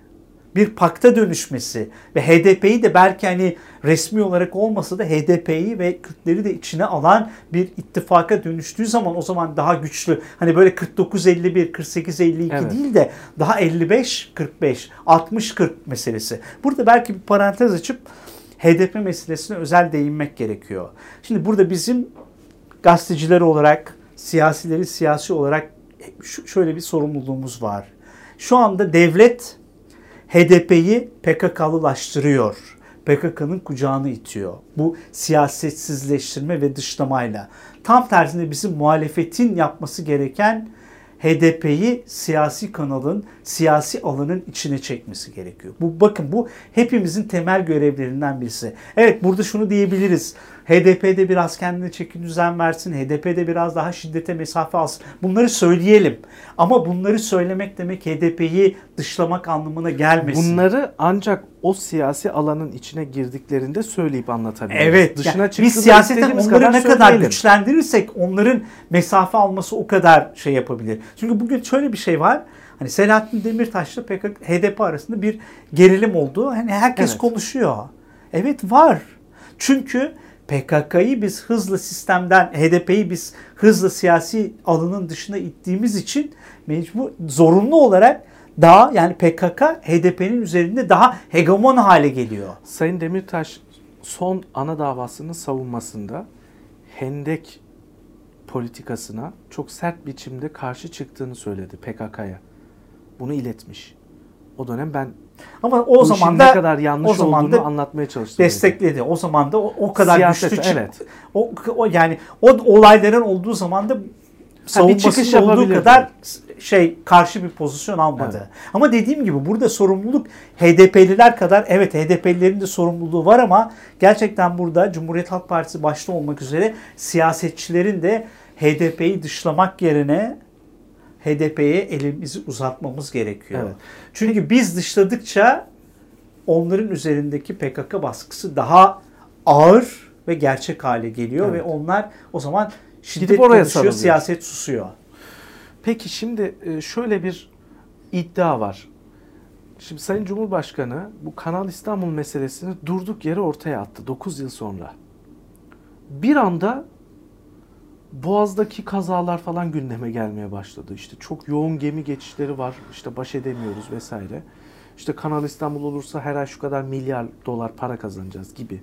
bir pakta dönüşmesi ve HDP'yi de belki hani resmi olarak olmasa da HDP'yi ve Kürtleri de içine alan bir ittifaka dönüştüğü zaman o zaman daha güçlü. Hani böyle 49-51, 48-52 Evet. değil de daha 55-45, 60-40 meselesi. Burada belki bir parantez açıp HDP meselesine özel değinmek gerekiyor. Şimdi burada bizim gazeteciler olarak, siyasileri siyasi olarak şöyle bir sorumluluğumuz var. Şu anda devlet HDP'yi PKK'lılaştırıyor. PKK'nın kucağını itiyor. Bu siyasetsizleştirme ve dışlamayla. Tam tersine bizim muhalefetin yapması gereken HDP'yi siyasi kanalın, siyasi alanın içine çekmesi gerekiyor. Bu bakın bu hepimizin temel görevlerinden birisi. Evet burada şunu diyebiliriz. HDP'de biraz kendine çeki düzen versin. HDP'de biraz daha şiddete mesafe alsın. Bunları söyleyelim. Ama bunları söylemek demek HDP'yi dışlamak anlamına gelmesin. Bunları ancak o siyasi alanın içine girdiklerinde söyleyip anlatabiliriz. Evet. Dışına yani biz siyaseten onları ne kadar söyleyelim. güçlendirirsek onların mesafe alması o kadar şey yapabilir. Çünkü bugün şöyle bir şey var. Hani Selahattin Demirtaş'la PKK, HDP arasında bir gerilim oldu. Hani herkes Evet. konuşuyor. Evet var. Çünkü PKK'yı biz hızlı sistemden, HDP'yi biz hızlı siyasi alanın dışına ittiğimiz için mecbur, zorunlu olarak daha yani PKK HDP'nin üzerinde daha hegemon hale geliyor. Sayın Demirtaş son ana davasının savunmasında Hendek politikasına çok sert biçimde karşı çıktığını söyledi PKK'ya. Bunu iletmiş. O dönem ben Ama bu o işin zaman ne da kadar yanlış o zaman olduğunu da anlatmaya çalıştım. destekledi. O zaman da o, o kadar Siyaset, güçlü çıktı. evet. O, o yani o olayların olduğu zaman da savunması olduğu kadar şey karşı bir pozisyon almadı. Evet. Ama dediğim gibi burada sorumluluk HDP'liler kadar evet HDP'lilerin de sorumluluğu var ama gerçekten burada Cumhuriyet Halk Partisi başta olmak üzere siyasetçilerin de HDP'yi dışlamak yerine HDP'ye elimizi uzatmamız gerekiyor. Evet. Çünkü biz dışladıkça onların üzerindeki PKK baskısı daha ağır ve gerçek hale geliyor evet. ve onlar o zaman şiddet Gidip oraya konuşuyor, siyaset susuyor. Peki şimdi e, şöyle bir iddia var. Şimdi Sayın Cumhurbaşkanı bu Kanal İstanbul meselesini durduk yere ortaya attı 9 yıl sonra. Bir anda Boğaz'daki kazalar falan gündeme gelmeye başladı. İşte çok yoğun gemi geçişleri var. İşte baş edemiyoruz vesaire. İşte Kanal İstanbul olursa her ay şu kadar milyar dolar para kazanacağız gibi.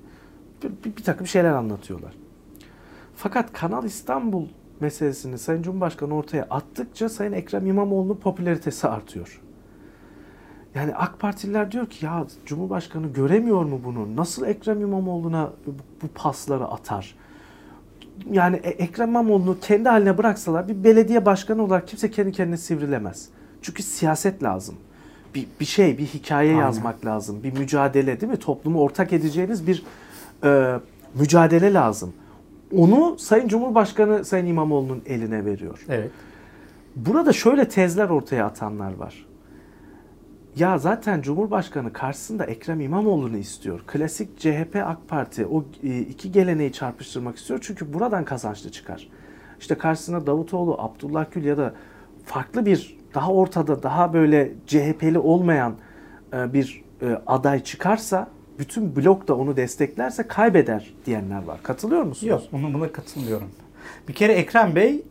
Bir, bir, bir takım şeyler anlatıyorlar. Fakat Kanal İstanbul meselesini Sayın Cumhurbaşkanı ortaya attıkça Sayın Ekrem İmamoğlu'nun popülaritesi artıyor. Yani AK Partililer diyor ki ya Cumhurbaşkanı göremiyor mu bunu? Nasıl Ekrem İmamoğlu'na bu pasları atar? Yani e, Ekrem İmamoğlu'nu kendi haline bıraksalar bir belediye başkanı olarak kimse kendi kendine sivrilemez. Çünkü siyaset lazım. Bir, bir şey, bir hikaye Aynen. yazmak lazım. Bir mücadele değil mi? Toplumu ortak edeceğiniz bir e, mücadele lazım. Onu Sayın Cumhurbaşkanı Sayın İmamoğlu'nun eline veriyor. Evet. Burada şöyle tezler ortaya atanlar var. Ya zaten Cumhurbaşkanı karşısında Ekrem İmamoğlu'nu istiyor. Klasik CHP AK Parti o e, iki geleneği çarpıştırmak istiyor. Çünkü buradan kazançlı çıkar. İşte karşısına Davutoğlu, Abdullah Gül ya da farklı bir daha ortada daha böyle CHP'li olmayan e, bir e, aday çıkarsa bütün blok da onu desteklerse kaybeder diyenler var. Katılıyor musunuz? Yok, bunu buna katılmıyorum. Bir kere Ekrem Bey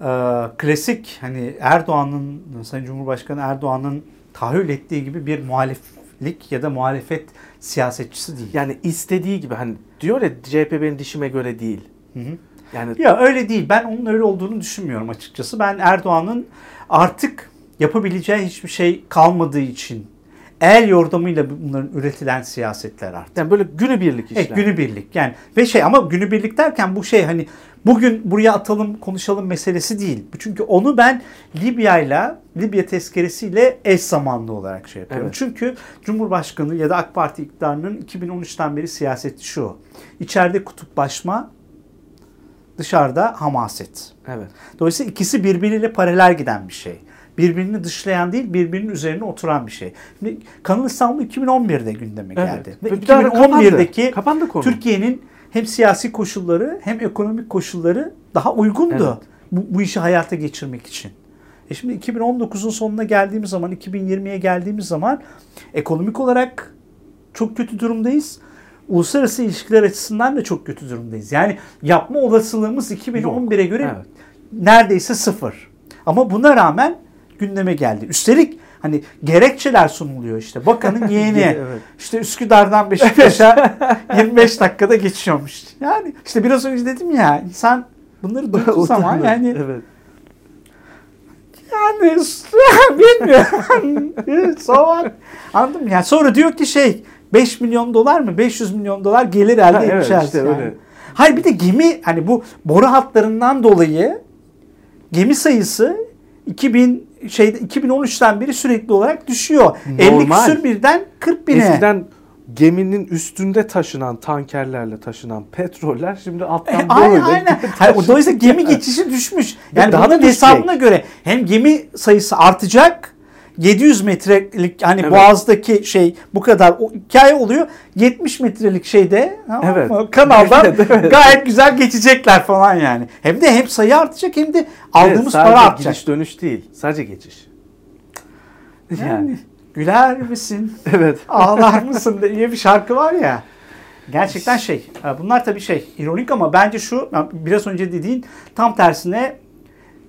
e, klasik hani Erdoğan'ın Sayın Cumhurbaşkanı Erdoğan'ın tahayyül ettiği gibi bir muhaliflik ya da muhalefet siyasetçisi değil. Yani istediği gibi hani diyor ya CHP benim dişime göre değil. Hı hı. Yani ya öyle değil. Ben onun öyle olduğunu düşünmüyorum açıkçası. Ben Erdoğan'ın artık yapabileceği hiçbir şey kalmadığı için el yordamıyla bunların üretilen siyasetler artık. Yani böyle günübirlik işler. Evet günübirlik. Yani ve şey ama günübirlik derken bu şey hani bugün buraya atalım konuşalım meselesi değil. Çünkü onu ben Libya ile Libya tezkeresiyle eş zamanlı olarak şey yapıyorum. Evet. Çünkü Cumhurbaşkanı ya da AK Parti iktidarının 2013'ten beri siyaseti şu. İçeride kutuplaşma, dışarıda hamaset. Evet. Dolayısıyla ikisi birbiriyle paralel giden bir şey birbirini dışlayan değil birbirinin üzerine oturan bir şey. Şimdi Kanal İstanbul 2011'de gündeme geldi. Evet. Ve 2011'deki Türkiye'nin hem siyasi koşulları hem ekonomik koşulları daha uygundu evet. bu, bu işi hayata geçirmek için. E şimdi 2019'un sonuna geldiğimiz zaman 2020'ye geldiğimiz zaman ekonomik olarak çok kötü durumdayız. Uluslararası ilişkiler açısından da çok kötü durumdayız. Yani yapma olasılığımız 2011'e göre evet. neredeyse sıfır. Ama buna rağmen gündeme geldi. Üstelik hani gerekçeler sunuluyor işte. Bakanın yeğeni evet. işte Üsküdar'dan Beşiktaş'a 25 dakikada geçiyormuş. Yani işte biraz önce dedim ya insan bunları duyduğu zaman yani evet. yani bilmiyorum. Sonra anladım yani sonra diyor ki şey 5 milyon dolar mı 500 milyon dolar gelir elde ha, edeceğiz. Evet, işte yani. öyle. Hayır bir de gemi hani bu boru hatlarından dolayı gemi sayısı 2000 şeyde 2013'ten beri sürekli olarak düşüyor. Normal. 50 küsür birden 40 bine. Eskiden geminin üstünde taşınan tankerlerle taşınan petroller şimdi alttan e, aynen, böyle. Aynen. Hayır, dolayısıyla gemi geçişi düşmüş. Yani daha da hesabına göre hem gemi sayısı artacak 700 metrelik hani evet. Boğaz'daki şey bu kadar o hikaye oluyor. 70 metrelik şeyde evet. kanaldan evet. gayet güzel geçecekler falan yani. Hem de hem sayı artacak hem de aldığımız evet, para artacak. Gidiş dönüş değil. Sadece geçiş. Yani, yani. güler misin? Evet. Ağlar mısın diye bir şarkı var ya. Gerçekten şey. E, bunlar tabii şey ironik ama bence şu biraz önce dediğin tam tersine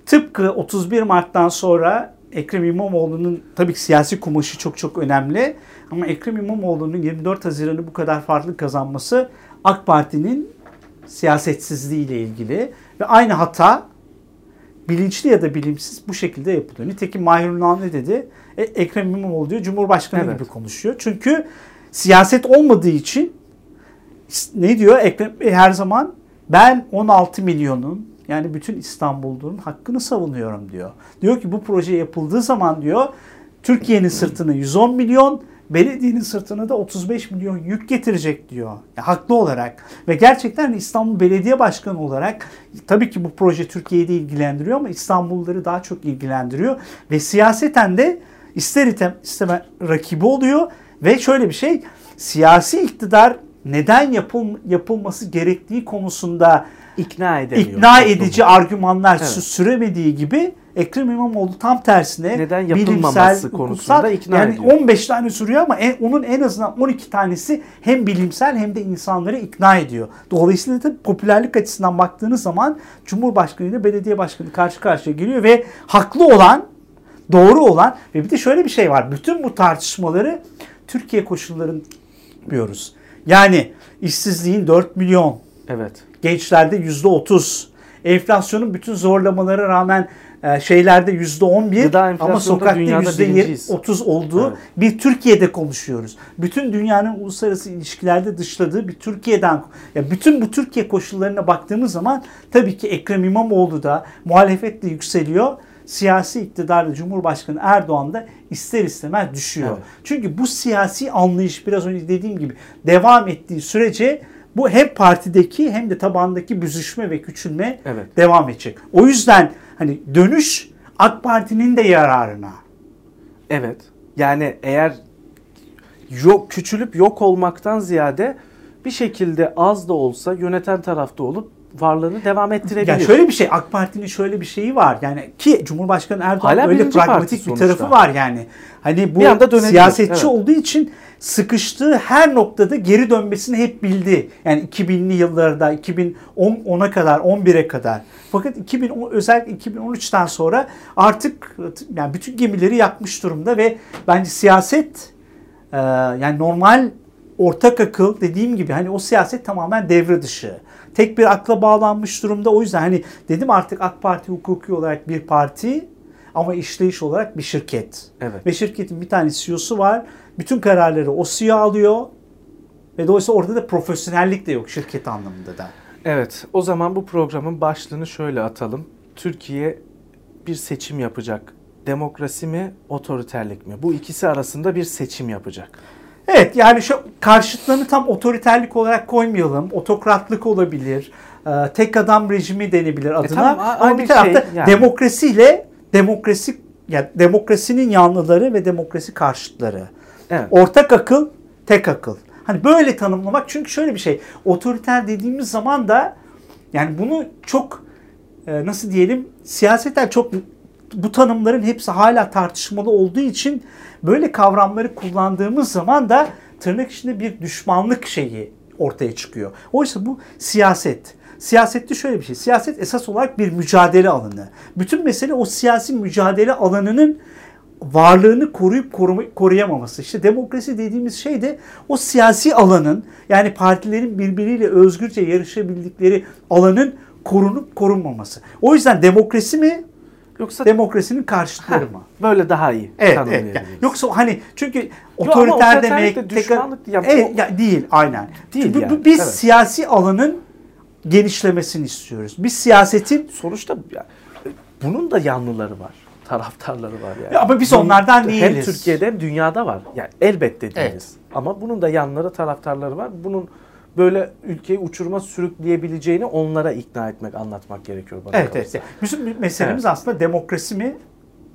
tıpkı 31 Mart'tan sonra Ekrem İmamoğlu'nun tabii ki siyasi kumaşı çok çok önemli. Ama Ekrem İmamoğlu'nun 24 Haziran'ı bu kadar farklı kazanması AK Parti'nin siyasetsizliği ile ilgili ve aynı hata bilinçli ya da bilimsiz bu şekilde yapılıyor. Nitekim Mahir Ünal ne dedi? E, Ekrem İmamoğlu diyor Cumhurbaşkanı evet. gibi konuşuyor. Çünkü siyaset olmadığı için ne diyor Ekrem her zaman ben 16 milyonun yani bütün İstanbul'un hakkını savunuyorum diyor. Diyor ki bu proje yapıldığı zaman diyor Türkiye'nin sırtını 110 milyon, belediyenin sırtına da 35 milyon yük getirecek diyor. Ya, haklı olarak. Ve gerçekten İstanbul Belediye Başkanı olarak tabii ki bu proje Türkiye'yi de ilgilendiriyor ama İstanbulluları daha çok ilgilendiriyor. Ve siyaseten de ister isteme rakibi oluyor. Ve şöyle bir şey siyasi iktidar neden yapıl, yapılması gerektiği konusunda ikna edemiyor. İkna edici argümanlar evet. süremediği gibi Ekrem İmamoğlu tam tersine neden yapılmaması bilimsel, konusunda hukuksal, ikna yani ediyor. 15 tane sürüyor ama en, onun en azından 12 tanesi hem bilimsel hem de insanları ikna ediyor. Dolayısıyla da popülerlik açısından baktığınız zaman Cumhurbaşkanı ile belediye başkanı karşı karşıya geliyor ve haklı olan, doğru olan ve bir de şöyle bir şey var. Bütün bu tartışmaları Türkiye koşullarını yapıyoruz. Yani işsizliğin 4 milyon. Evet. Gençlerde %30. Enflasyonun bütün zorlamalara rağmen e, şeylerde %11 ama sokakta %30 olduğu evet. bir Türkiye'de konuşuyoruz. Bütün dünyanın uluslararası ilişkilerde dışladığı bir Türkiye'den ya bütün bu Türkiye koşullarına baktığımız zaman tabii ki Ekrem İmamoğlu da muhalefetle yükseliyor siyasi iktidarda Cumhurbaşkanı Erdoğan da ister istemez düşüyor. Evet. Çünkü bu siyasi anlayış biraz önce dediğim gibi devam ettiği sürece bu hem partideki hem de tabandaki büzüşme ve küçülme evet. devam edecek. O yüzden hani dönüş AK Parti'nin de yararına. Evet. Yani eğer yok küçülüp yok olmaktan ziyade bir şekilde az da olsa yöneten tarafta olup varlığını devam ettirebilir. Yani şöyle bir şey AK Parti'nin şöyle bir şeyi var. Yani ki Cumhurbaşkanı Erdoğan Hala öyle pragmatik bir tarafı var yani. Hani bu siyasetçi evet. olduğu için sıkıştığı her noktada geri dönmesini hep bildi. Yani 2000'li yıllarda 2010'a kadar 11'e kadar. Fakat 2010 özellikle 2013'ten sonra artık yani bütün gemileri yakmış durumda ve bence siyaset yani normal ortak akıl dediğim gibi hani o siyaset tamamen devre dışı tek bir akla bağlanmış durumda. O yüzden hani dedim artık AK Parti hukuki olarak bir parti ama işleyiş olarak bir şirket. Evet. Ve şirketin bir tane CEO'su var. Bütün kararları o CEO alıyor. Ve dolayısıyla orada da profesyonellik de yok şirket anlamında da. Evet o zaman bu programın başlığını şöyle atalım. Türkiye bir seçim yapacak. Demokrasi mi, otoriterlik mi? Bu ikisi arasında bir seçim yapacak. Evet yani şu karşıtlarını tam otoriterlik olarak koymayalım. Otokratlık olabilir. E, tek adam rejimi denebilir adına. E tamam, Ama bir tarafta şey, yani. demokrasiyle demokrasi yani demokrasinin yanlıları ve demokrasi karşıtları. Evet. Ortak akıl, tek akıl. Hani böyle tanımlamak çünkü şöyle bir şey. Otoriter dediğimiz zaman da yani bunu çok e, nasıl diyelim siyaseten çok bu tanımların hepsi hala tartışmalı olduğu için böyle kavramları kullandığımız zaman da tırnak içinde bir düşmanlık şeyi ortaya çıkıyor. Oysa bu siyaset. Siyasette şöyle bir şey. Siyaset esas olarak bir mücadele alanı. Bütün mesele o siyasi mücadele alanının varlığını koruyup koruyamaması. İşte demokrasi dediğimiz şey de o siyasi alanın yani partilerin birbiriyle özgürce yarışabildikleri alanın korunup korunmaması. O yüzden demokrasi mi Yoksa demokrasinin karşıtları mı? Böyle daha iyi evet, evet. Yani, yoksa hani çünkü otoriter Yo, demek de tekrar, evet, ya, değil aynen. Değil yani. Biz evet. siyasi alanın genişlemesini istiyoruz. Biz siyasetin sonuçta ya, bunun da yanlıları var taraftarları var yani. Ya ama biz onlardan değiliz. Hem Türkiye'de hem dünyada var. Yani elbette değiliz. Evet. Ama bunun da yanları taraftarları var. Bunun böyle ülkeyi uçuruma sürükleyebileceğini onlara ikna etmek, anlatmak gerekiyor bana. Evet, evet. Bizim meselemiz evet. aslında demokrasi mi,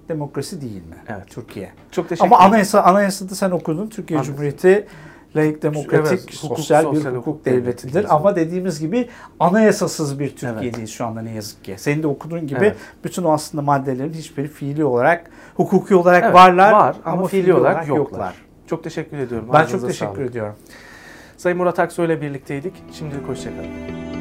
demokrasi değil mi? Evet. Türkiye. Çok teşekkür. Ama anayasa, anayasada sen okudun. Türkiye Anladım. Cumhuriyeti layık demokratik evet, sosyal, sosyal bir hukuk, hukuk devletidir. Ama dediğimiz gibi anayasasız bir Türkiye'deyiz evet. şu anda ne yazık ki. Senin de okuduğun gibi evet. bütün o aslında maddelerin hiçbiri fiili olarak, hukuki olarak evet, varlar var ama, ama fiili, fiili olarak, olarak yoklar. yoklar. Çok teşekkür ediyorum. Ben çok teşekkür sağlık. ediyorum. Sayın Murat Aksoy ile birlikteydik. Şimdilik hoşçakalın.